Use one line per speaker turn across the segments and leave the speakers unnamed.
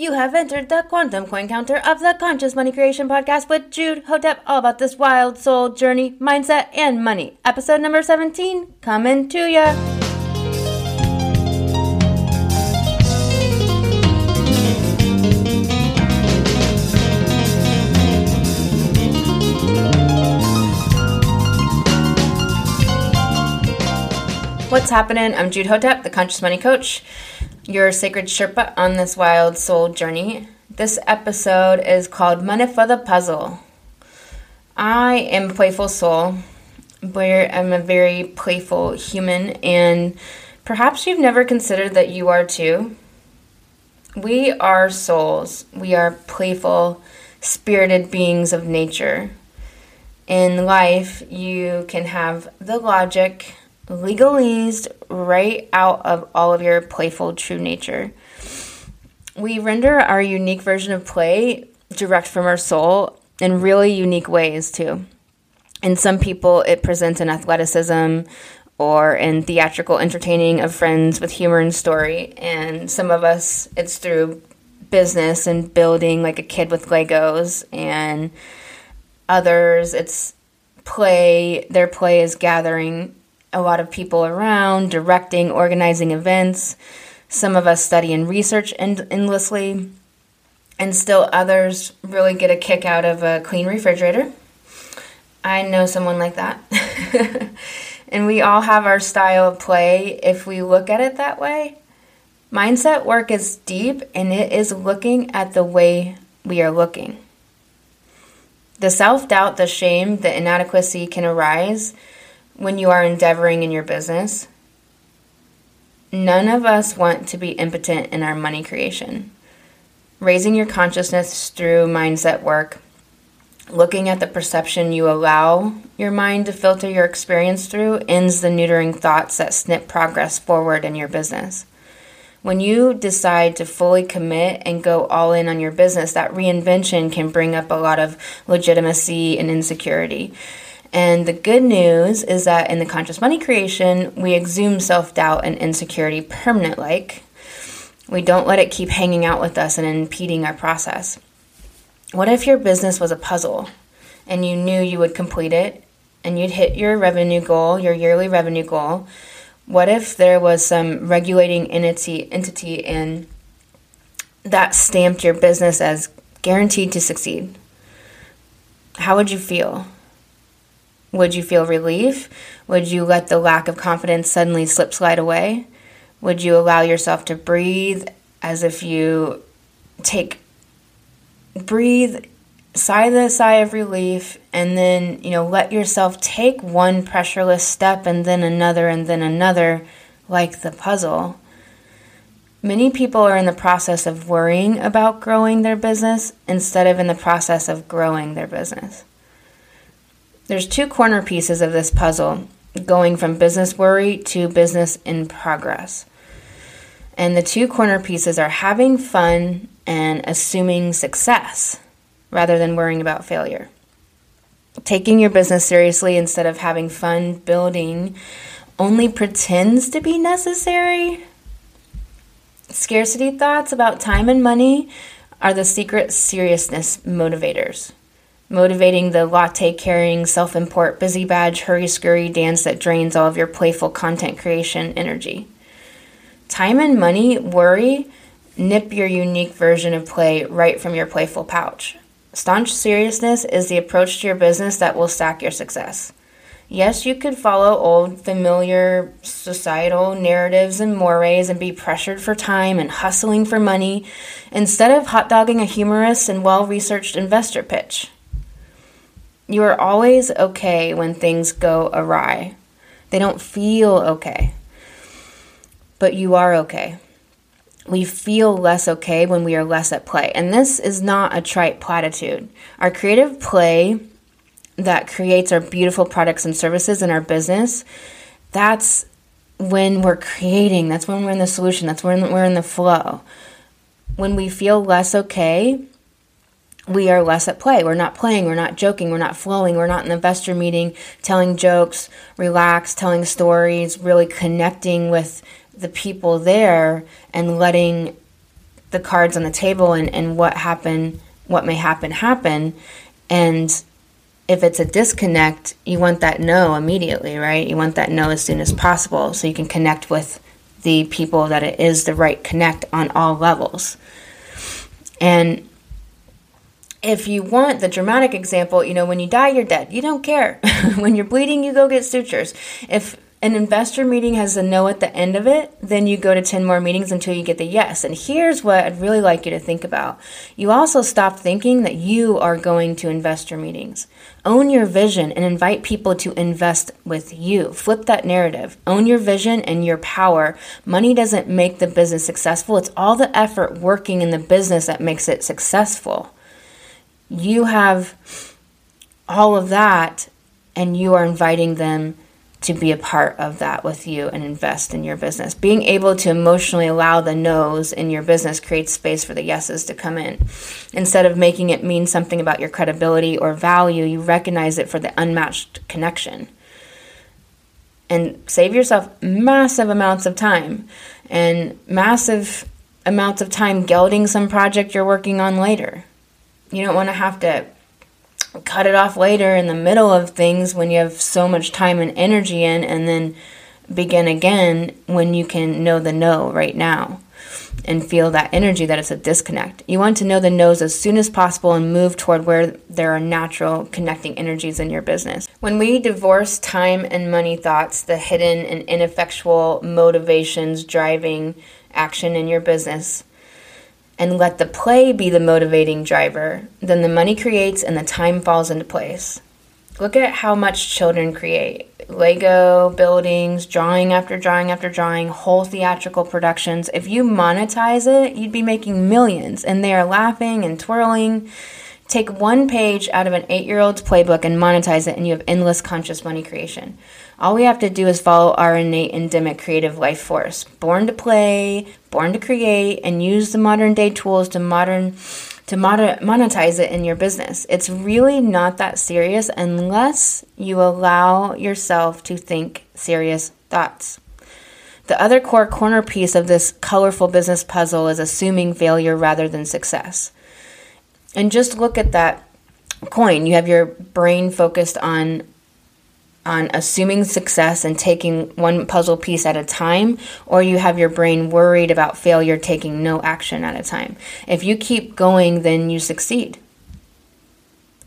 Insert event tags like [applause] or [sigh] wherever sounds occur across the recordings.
You have entered the quantum coin counter of the Conscious Money Creation Podcast with Jude Hotep, all about this wild soul journey, mindset, and money. Episode number 17 coming to ya. What's happening? I'm Jude Hotep, the Conscious Money Coach your sacred Sherpa on this wild soul journey. This episode is called Money for the Puzzle. I am playful soul, but I'm a very playful human, and perhaps you've never considered that you are too. We are souls, we are playful, spirited beings of nature. In life, you can have the logic legalese right out of all of your playful true nature. We render our unique version of play direct from our soul in really unique ways, too. In some people, it presents in athleticism or in theatrical entertaining of friends with humor and story. And some of us, it's through business and building like a kid with Legos. And others, it's play, their play is gathering a lot of people around, directing, organizing events. Some of us study and research end- endlessly, and still others really get a kick out of a clean refrigerator. I know someone like that. [laughs] and we all have our style of play if we look at it that way. Mindset work is deep and it is looking at the way we are looking. The self doubt, the shame, the inadequacy can arise when you are endeavoring in your business. None of us want to be impotent in our money creation. Raising your consciousness through mindset work, looking at the perception you allow your mind to filter your experience through, ends the neutering thoughts that snip progress forward in your business. When you decide to fully commit and go all in on your business, that reinvention can bring up a lot of legitimacy and insecurity. And the good news is that in the conscious money creation, we exhume self doubt and insecurity permanent like. We don't let it keep hanging out with us and impeding our process. What if your business was a puzzle and you knew you would complete it and you'd hit your revenue goal, your yearly revenue goal? What if there was some regulating entity entity and that stamped your business as guaranteed to succeed? How would you feel? Would you feel relief? Would you let the lack of confidence suddenly slip slide away? Would you allow yourself to breathe as if you take breathe sigh the sigh of relief and then you know let yourself take one pressureless step and then another and then another like the puzzle many people are in the process of worrying about growing their business instead of in the process of growing their business there's two corner pieces of this puzzle going from business worry to business in progress. And the two corner pieces are having fun and assuming success rather than worrying about failure. Taking your business seriously instead of having fun building only pretends to be necessary. Scarcity thoughts about time and money are the secret seriousness motivators motivating the latte carrying, self import, busy badge, hurry scurry dance that drains all of your playful content creation energy. Time and money worry nip your unique version of play right from your playful pouch. Staunch seriousness is the approach to your business that will stack your success. Yes, you could follow old, familiar societal narratives and mores and be pressured for time and hustling for money instead of hot dogging a humorous and well researched investor pitch. You are always okay when things go awry. They don't feel okay, but you are okay. We feel less okay when we are less at play. And this is not a trite platitude. Our creative play that creates our beautiful products and services in our business, that's when we're creating, that's when we're in the solution, that's when we're in the flow. When we feel less okay, we are less at play. We're not playing, we're not joking, we're not flowing, we're not in the investor meeting telling jokes, relax, telling stories, really connecting with the people there and letting the cards on the table and, and what happen what may happen happen. And if it's a disconnect you want that no immediately right? You want that no as soon as possible so you can connect with the people that it is the right connect on all levels. And if you want the dramatic example, you know, when you die, you're dead. You don't care. [laughs] when you're bleeding, you go get sutures. If an investor meeting has a no at the end of it, then you go to 10 more meetings until you get the yes. And here's what I'd really like you to think about. You also stop thinking that you are going to investor meetings. Own your vision and invite people to invest with you. Flip that narrative. Own your vision and your power. Money doesn't make the business successful, it's all the effort working in the business that makes it successful you have all of that and you are inviting them to be a part of that with you and invest in your business. Being able to emotionally allow the no's in your business creates space for the yeses to come in. Instead of making it mean something about your credibility or value, you recognize it for the unmatched connection. And save yourself massive amounts of time and massive amounts of time gelding some project you're working on later. You don't want to have to cut it off later in the middle of things when you have so much time and energy in and then begin again when you can know the no right now and feel that energy that it's a disconnect. You want to know the no's as soon as possible and move toward where there are natural connecting energies in your business. When we divorce time and money thoughts, the hidden and ineffectual motivations driving action in your business, and let the play be the motivating driver, then the money creates and the time falls into place. Look at how much children create Lego buildings, drawing after drawing after drawing, whole theatrical productions. If you monetize it, you'd be making millions, and they are laughing and twirling. Take one page out of an eight year old's playbook and monetize it, and you have endless conscious money creation. All we have to do is follow our innate endemic creative life force, born to play, born to create, and use the modern day tools to modern to monetize it in your business. It's really not that serious unless you allow yourself to think serious thoughts. The other core corner piece of this colorful business puzzle is assuming failure rather than success. And just look at that coin. You have your brain focused on on assuming success and taking one puzzle piece at a time, or you have your brain worried about failure, taking no action at a time. If you keep going, then you succeed.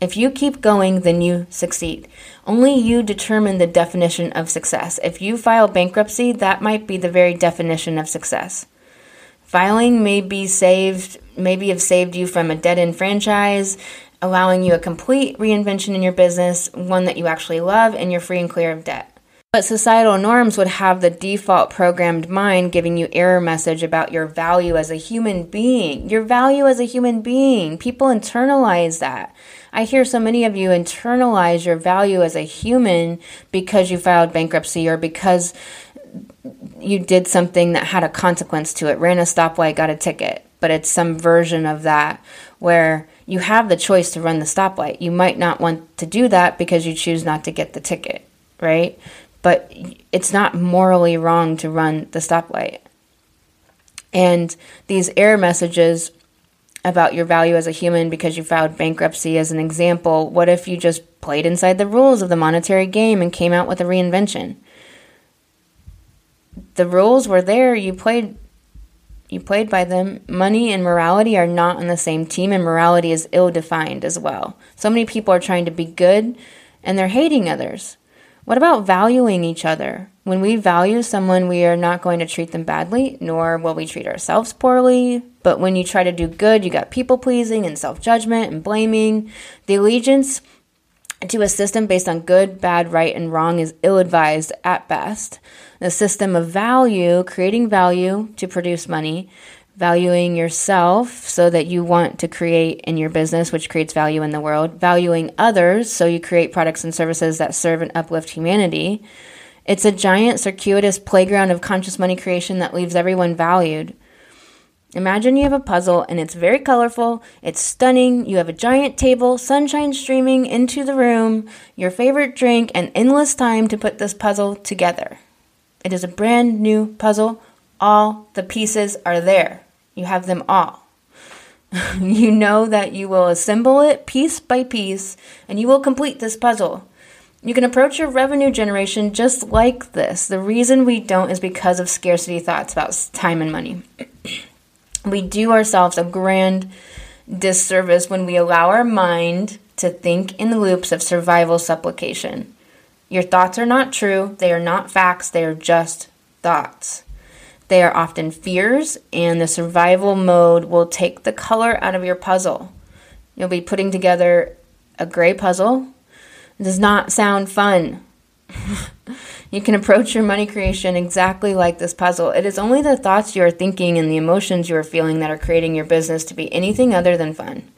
If you keep going, then you succeed. Only you determine the definition of success. If you file bankruptcy, that might be the very definition of success. Filing may be saved, maybe have saved you from a dead end franchise, allowing you a complete reinvention in your business, one that you actually love, and you're free and clear of debt. But societal norms would have the default programmed mind giving you error message about your value as a human being. Your value as a human being. People internalize that. I hear so many of you internalize your value as a human because you filed bankruptcy or because you did something that had a consequence to it, ran a stoplight, got a ticket. But it's some version of that where you have the choice to run the stoplight. You might not want to do that because you choose not to get the ticket, right? But it's not morally wrong to run the stoplight. And these error messages about your value as a human because you filed bankruptcy as an example, what if you just played inside the rules of the monetary game and came out with a reinvention? The rules were there, you played you played by them. Money and morality are not on the same team, and morality is ill defined as well. So many people are trying to be good and they're hating others. What about valuing each other? When we value someone, we are not going to treat them badly, nor will we treat ourselves poorly. But when you try to do good, you got people pleasing and self judgment and blaming. The allegiance to a system based on good, bad, right, and wrong is ill advised at best. The system of value, creating value to produce money, valuing yourself so that you want to create in your business, which creates value in the world, valuing others so you create products and services that serve and uplift humanity. It's a giant circuitous playground of conscious money creation that leaves everyone valued. Imagine you have a puzzle and it's very colorful, it's stunning, you have a giant table, sunshine streaming into the room, your favorite drink, and endless time to put this puzzle together. It is a brand new puzzle, all the pieces are there. You have them all. [laughs] you know that you will assemble it piece by piece and you will complete this puzzle. You can approach your revenue generation just like this. The reason we don't is because of scarcity thoughts about time and money. [clears throat] we do ourselves a grand disservice when we allow our mind to think in the loops of survival supplication. Your thoughts are not true, they are not facts, they are just thoughts. They are often fears, and the survival mode will take the color out of your puzzle. You'll be putting together a gray puzzle. It does not sound fun. [laughs] you can approach your money creation exactly like this puzzle. It is only the thoughts you are thinking and the emotions you are feeling that are creating your business to be anything other than fun.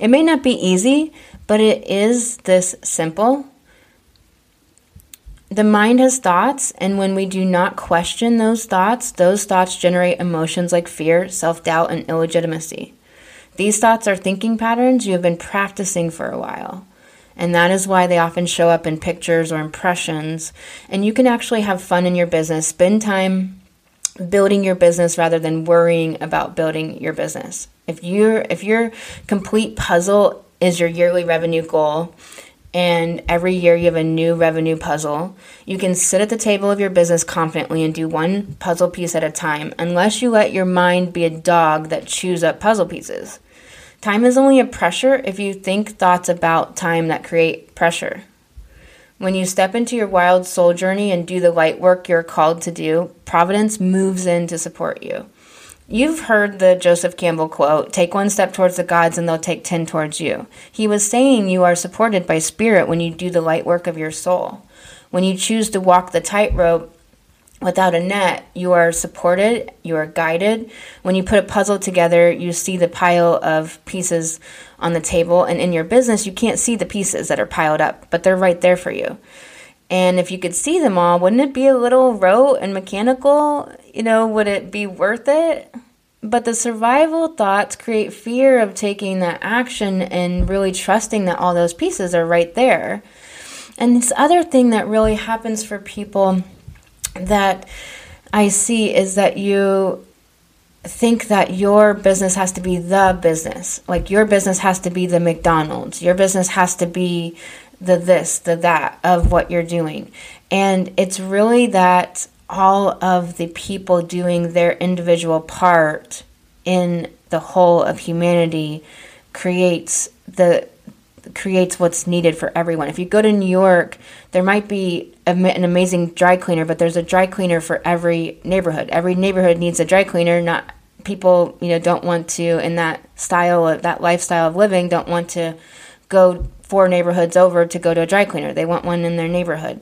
It may not be easy, but it is this simple the mind has thoughts, and when we do not question those thoughts, those thoughts generate emotions like fear, self doubt, and illegitimacy. These thoughts are thinking patterns you have been practicing for a while. And that is why they often show up in pictures or impressions. And you can actually have fun in your business, spend time building your business rather than worrying about building your business. If your if your complete puzzle is your yearly revenue goal and every year you have a new revenue puzzle. You can sit at the table of your business confidently and do one puzzle piece at a time, unless you let your mind be a dog that chews up puzzle pieces. Time is only a pressure if you think thoughts about time that create pressure. When you step into your wild soul journey and do the light work you're called to do, Providence moves in to support you. You've heard the Joseph Campbell quote take one step towards the gods and they'll take ten towards you. He was saying you are supported by spirit when you do the light work of your soul. When you choose to walk the tightrope without a net, you are supported, you are guided. When you put a puzzle together, you see the pile of pieces on the table, and in your business, you can't see the pieces that are piled up, but they're right there for you. And if you could see them all, wouldn't it be a little rote and mechanical? You know, would it be worth it? But the survival thoughts create fear of taking that action and really trusting that all those pieces are right there. And this other thing that really happens for people that I see is that you think that your business has to be the business. Like your business has to be the McDonald's. Your business has to be the this, the that of what you're doing. And it's really that all of the people doing their individual part in the whole of humanity creates the creates what's needed for everyone. If you go to New York, there might be an amazing dry cleaner, but there's a dry cleaner for every neighborhood. Every neighborhood needs a dry cleaner. Not people, you know, don't want to in that style of that lifestyle of living don't want to go four neighborhoods over to go to a dry cleaner. They want one in their neighborhood.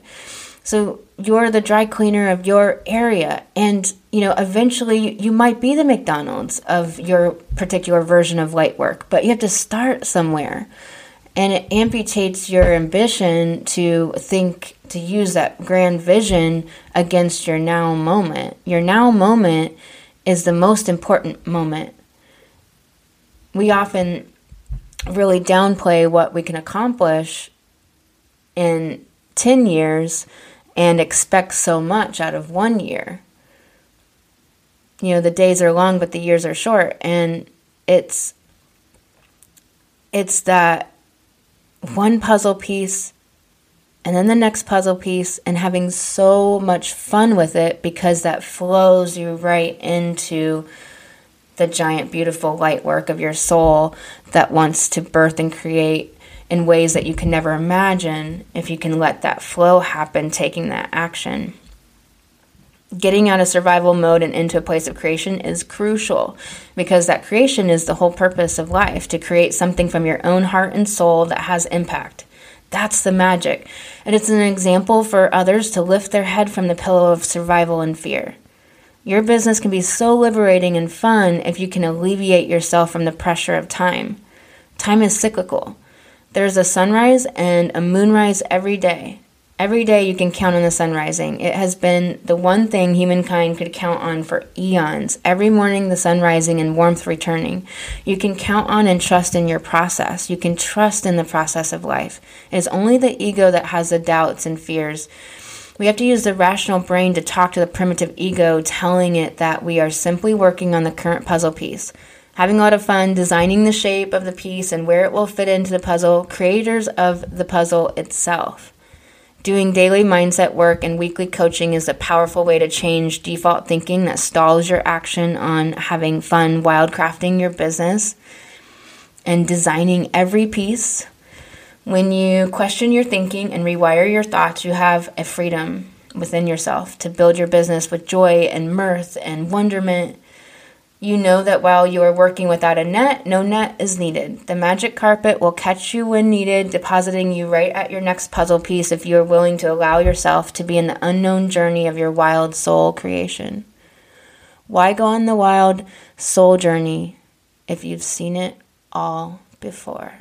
So you're the dry cleaner of your area. And, you know, eventually you might be the McDonald's of your particular version of light work, but you have to start somewhere. And it amputates your ambition to think, to use that grand vision against your now moment. Your now moment is the most important moment. We often really downplay what we can accomplish in 10 years and expect so much out of one year. You know, the days are long, but the years are short. And it's, it's that one puzzle piece and then the next puzzle piece and having so much fun with it because that flows you right into the giant, beautiful light work of your soul that wants to birth and create in ways that you can never imagine if you can let that flow happen, taking that action. Getting out of survival mode and into a place of creation is crucial because that creation is the whole purpose of life to create something from your own heart and soul that has impact. That's the magic. And it's an example for others to lift their head from the pillow of survival and fear. Your business can be so liberating and fun if you can alleviate yourself from the pressure of time. Time is cyclical. There's a sunrise and a moonrise every day. Every day you can count on the sun rising. It has been the one thing humankind could count on for eons. Every morning, the sun rising and warmth returning. You can count on and trust in your process. You can trust in the process of life. It is only the ego that has the doubts and fears We have to use the rational brain to talk to the primitive ego, telling it that we are simply working on the current puzzle piece. Having a lot of fun designing the shape of the piece and where it will fit into the puzzle, creators of the puzzle itself. Doing daily mindset work and weekly coaching is a powerful way to change default thinking that stalls your action on having fun wildcrafting your business and designing every piece. When you question your thinking and rewire your thoughts, you have a freedom within yourself to build your business with joy and mirth and wonderment you know that while you are working without a net, no net is needed. The magic carpet will catch you when needed, depositing you right at your next puzzle piece if you are willing to allow yourself to be in the unknown journey of your wild soul creation. Why go on the wild soul journey if you've seen it all before?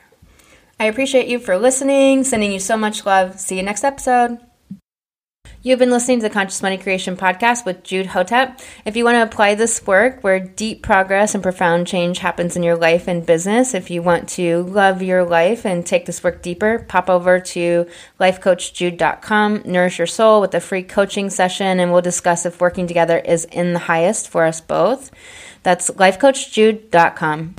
I appreciate you for listening, sending you so much love. See you next episode. You've been listening to the Conscious Money Creation Podcast with Jude Hotep. If you want to apply this work where deep progress and profound change happens in your life and business, if you want to love your life and take this work deeper, pop over to lifecoachjude.com, nourish your soul with a free coaching session, and we'll discuss if working together is in the highest for us both. That's lifecoachjude.com.